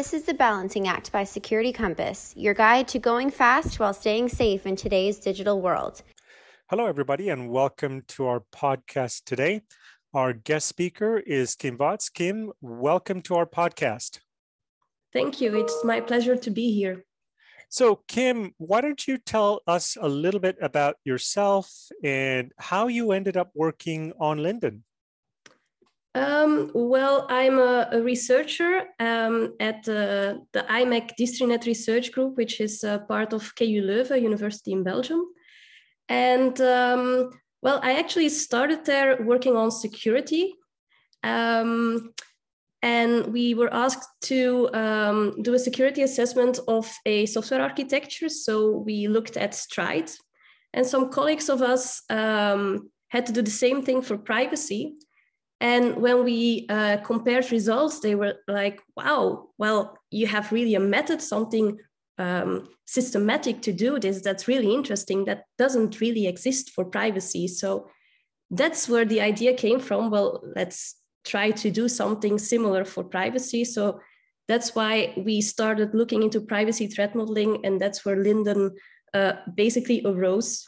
This is the Balancing Act by Security Compass, your guide to going fast while staying safe in today's digital world. Hello, everybody, and welcome to our podcast today. Our guest speaker is Kim Wuyts. Kim, welcome to our podcast. Thank you. It's my pleasure to be here. So, Kim, why don't you tell us a little bit about yourself and how you ended up working on LINDDUN? Um, well, I'm a, a researcher um, at the, the IMEC Distrinet Research Group, which is part of KU Leuven, University in Belgium. And um, well, I actually started there working on security. Um, and we were asked to um, do a security assessment of a software architecture. So we looked at Stride. And some colleagues of us um, had to do the same thing for privacy. And when we uh, compared results, they were like, wow, well, you have really a method, something um, systematic to do this. That's really interesting. That doesn't really exist for privacy. So that's where the idea came from. Well, let's try to do something similar for privacy. So that's why we started looking into privacy threat modeling. And that's where LINDDUN uh, basically arose.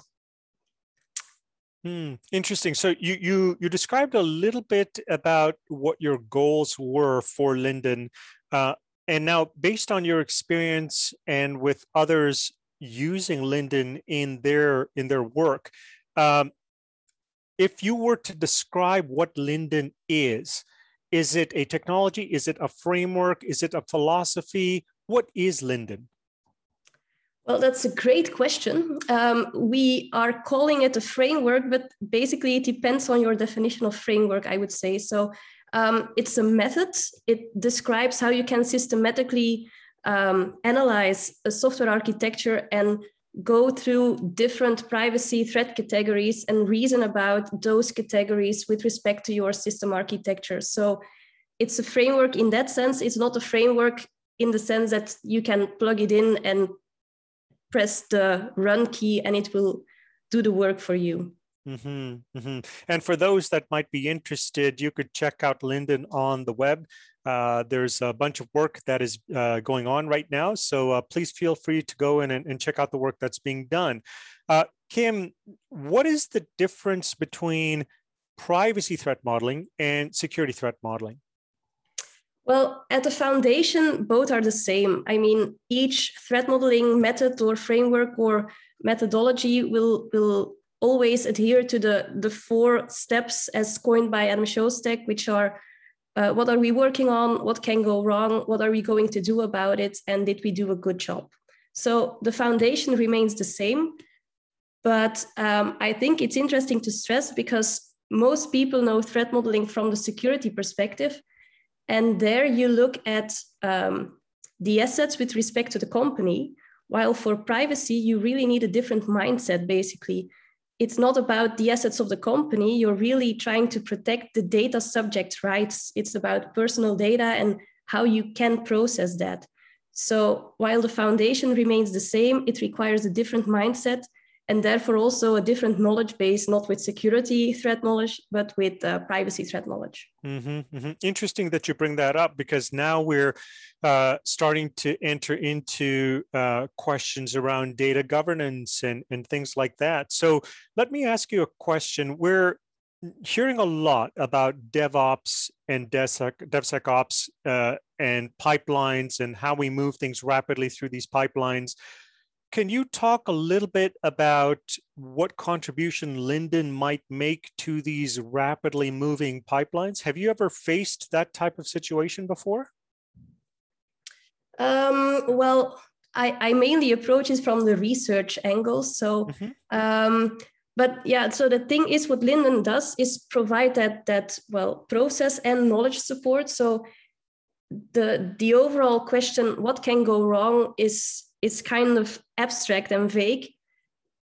Hmm, interesting. So you you you described a little bit about what your goals were for LINDDUN, uh, and now based on your experience and with others using LINDDUN in their in their work, um, if you were to describe what LINDDUN is, is it a technology? Is it a framework? Is it a philosophy? What is LINDDUN? Well, that's a great question. Um, we are calling it a framework, but basically it depends on your definition of framework, I would say. So um, it's a method. It describes how you can systematically um, analyze a software architecture and go through different privacy threat categories and reason about those categories with respect to your system architecture. So it's a framework in that sense. It's not a framework in the sense that you can plug it in and press the run key and it will do the work for you. Mm-hmm, mm-hmm. And for those that might be interested, you could check out LINDDUN on the web. Uh, there's a bunch of work that is uh, going on right now. So uh, please feel free to go in and, and, check out the work that's being done. Uh, Kim, what is the difference between privacy threat modeling and security threat modeling? Well, at the foundation, both are the same. I mean, each threat modeling method or framework or methodology will, will always adhere to the, the four steps as coined by Adam Shostak, which are uh, what are we working on? What can go wrong? What are we going to do about it? And did we do a good job? So the foundation remains the same. But um, I think it's interesting to stress because most people know threat modeling from the security perspective. And there you look at um, the assets with respect to the company, while for privacy, you really need a different mindset, basically. It's not about the assets of the company. You're really trying to protect the data subject rights. It's about personal data and how you can process that. So while the foundation remains the same, it requires a different mindset and therefore also a different knowledge base, not with security threat knowledge, but with uh, privacy threat knowledge. Mm-hmm, mm-hmm. Interesting that you bring that up because now we're uh, starting to enter into uh, questions around data governance and, and things like that. So let me ask you a question. We're hearing a lot about DevOps and DevSec, DevSecOps uh, and pipelines and how we move things rapidly through these pipelines. Can you talk a little bit about what contribution LINDDUN might make to these rapidly moving pipelines? Have you ever faced that type of situation before? Um, well, I, I, mainly approach it from the research angle. So, mm-hmm. um, but yeah, so the thing is, what LINDDUN does is provide that that well process and knowledge support. So, the the overall question, what can go wrong, is it's kind of abstract and vague.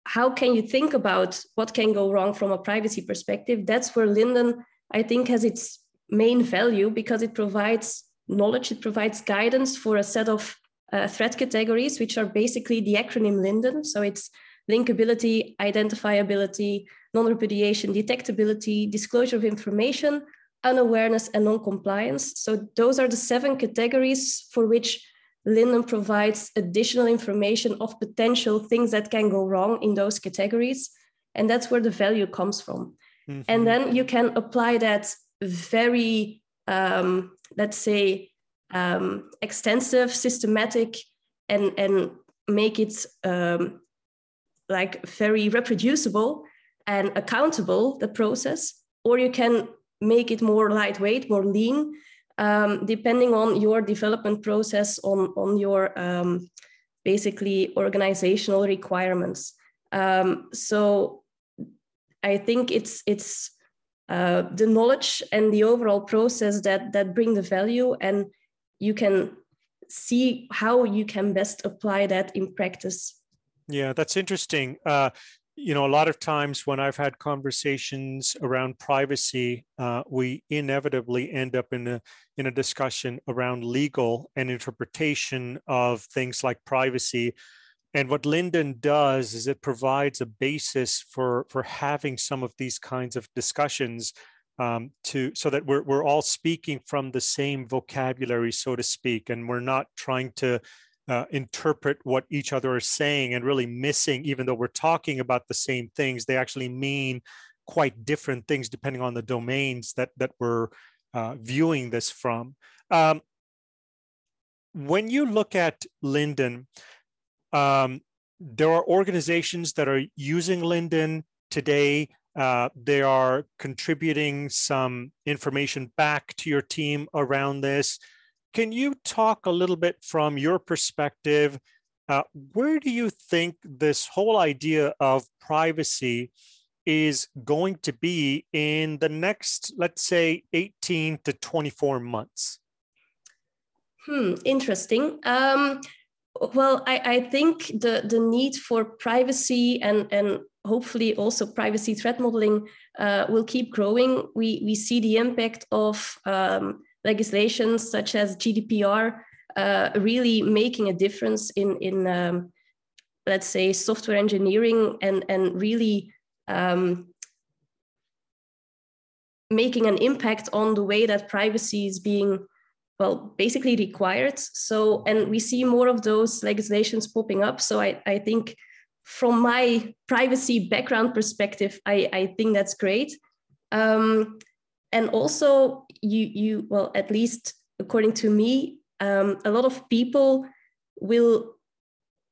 How can you think about what can go wrong from a privacy perspective? That's where LINDDUN i think has its main value because it provides knowledge it provides guidance for a set of uh, threat categories which are basically the acronym LINDDUN. So it's linkability identifiability non-repudiation detectability disclosure of information unawareness, and non-compliance. So those are the seven categories for which LINDDUN provides additional information of potential things that can go wrong in those categories. And that's where the value comes from. Mm-hmm. And then you can apply that very, um, let's say, um, extensive, systematic, and, and make it um, like very reproducible and accountable, the process. Or you can make it more lightweight, more lean, um, depending on your development process, on, on your um, basically organizational requirements. Um, so I think it's it's uh, the knowledge and the overall process that that bring the value, and you can see how you can best apply that in practice. Yeah, that's interesting. Uh, you know, a lot of times when I've had conversations around privacy, uh, we inevitably end up in a in a discussion around legal and interpretation of things like privacy. And what LINDDUN does is it provides a basis for for having some of these kinds of discussions um, to so that we're we're all speaking from the same vocabulary, so to speak, and we're not trying to uh, interpret what each other is saying and really missing, even though we're talking about the same things, they actually mean quite different things depending on the domains that that we're uh, viewing this from. Um, when you look at LINDDUN, um, there are organizations that are using LINDDUN today. Uh, they are contributing some information back to your team around this. Can you talk a little bit from your perspective? Uh, where do you think this whole idea of privacy is going to be in the next, let's say, 18 to 24 months? Hmm, interesting. Um, well, I, I think the, the need for privacy and, and hopefully also privacy threat modeling uh, will keep growing. We, we see the impact of um, legislations such as GDPR uh, really making a difference in, in um, let's say, software engineering and, and really um, making an impact on the way that privacy is being well basically required. So and we see more of those legislations popping up. So i, I think from my privacy background perspective i, I think that's great. Um, and also you you well at least according to me um, a lot of people will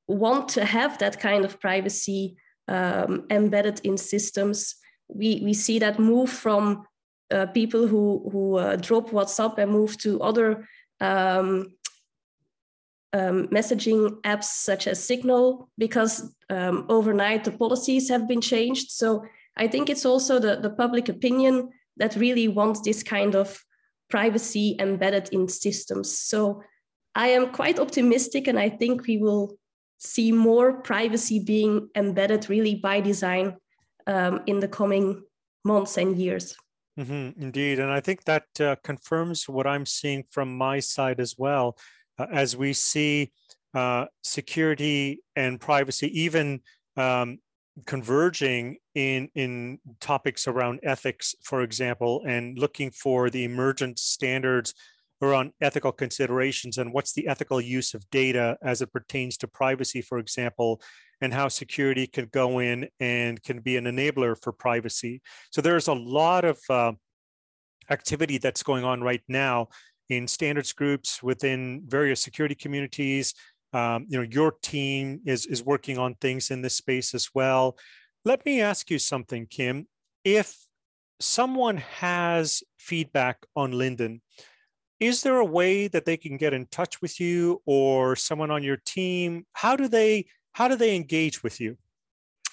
want to have that kind of privacy um, embedded in systems. We we see that move from uh, people who who uh, drop whatsapp and move to other um, um, messaging apps such as signal because um, overnight the policies have been changed. So i think it's also the, the public opinion that really wants this kind of privacy embedded in systems. So I am quite optimistic, and I think we will see more privacy being embedded really by design um, in the coming months and years. Mm-hmm, indeed. And I think that uh, confirms what I'm seeing from my side as well. Uh, as we see uh, security and privacy, even um, converging in in topics around ethics for example and looking for the emergent standards around ethical considerations and what's the ethical use of data as it pertains to privacy for example and how security can go in and can be an enabler for privacy. So there's a lot of uh, activity that's going on right now in standards groups within various security communities um, you know your team is is working on things in this space as well. Let me ask you something kim. If someone has feedback on LINDDUN is there a way that they can get in touch with you or someone on your team? How do they how do they engage with you?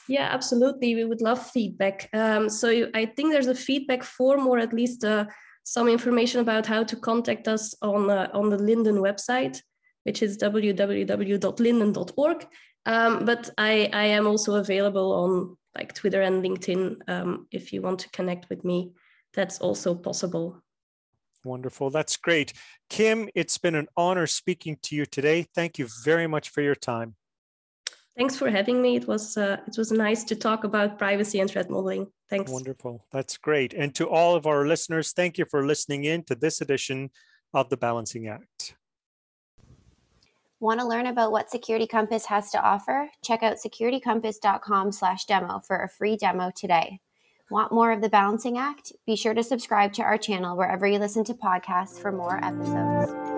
Yeah absolutely. We would love feedback. Um, so i think there's a feedback form or at least uh, some information about how to contact us on uh, on the LINDDUN website which is www.linddun.org. Um, but I, I am also available on like Twitter and LinkedIn um, if you want to connect with me. That's also possible. Wonderful. That's great. Kim, it's been an honor speaking to you today. Thank you very much for your time. Thanks for having me. It was uh, it was nice to talk about privacy and threat modeling. Thanks. Wonderful. That's great. And to all of our listeners, thank you for listening in to this edition of the Balancing Act. Want to learn about what Security Compass has to offer? Check out securitycompass.com/demo for a free demo today. Want more of the Balancing Act? Be sure to subscribe to our channel wherever you listen to podcasts for more episodes.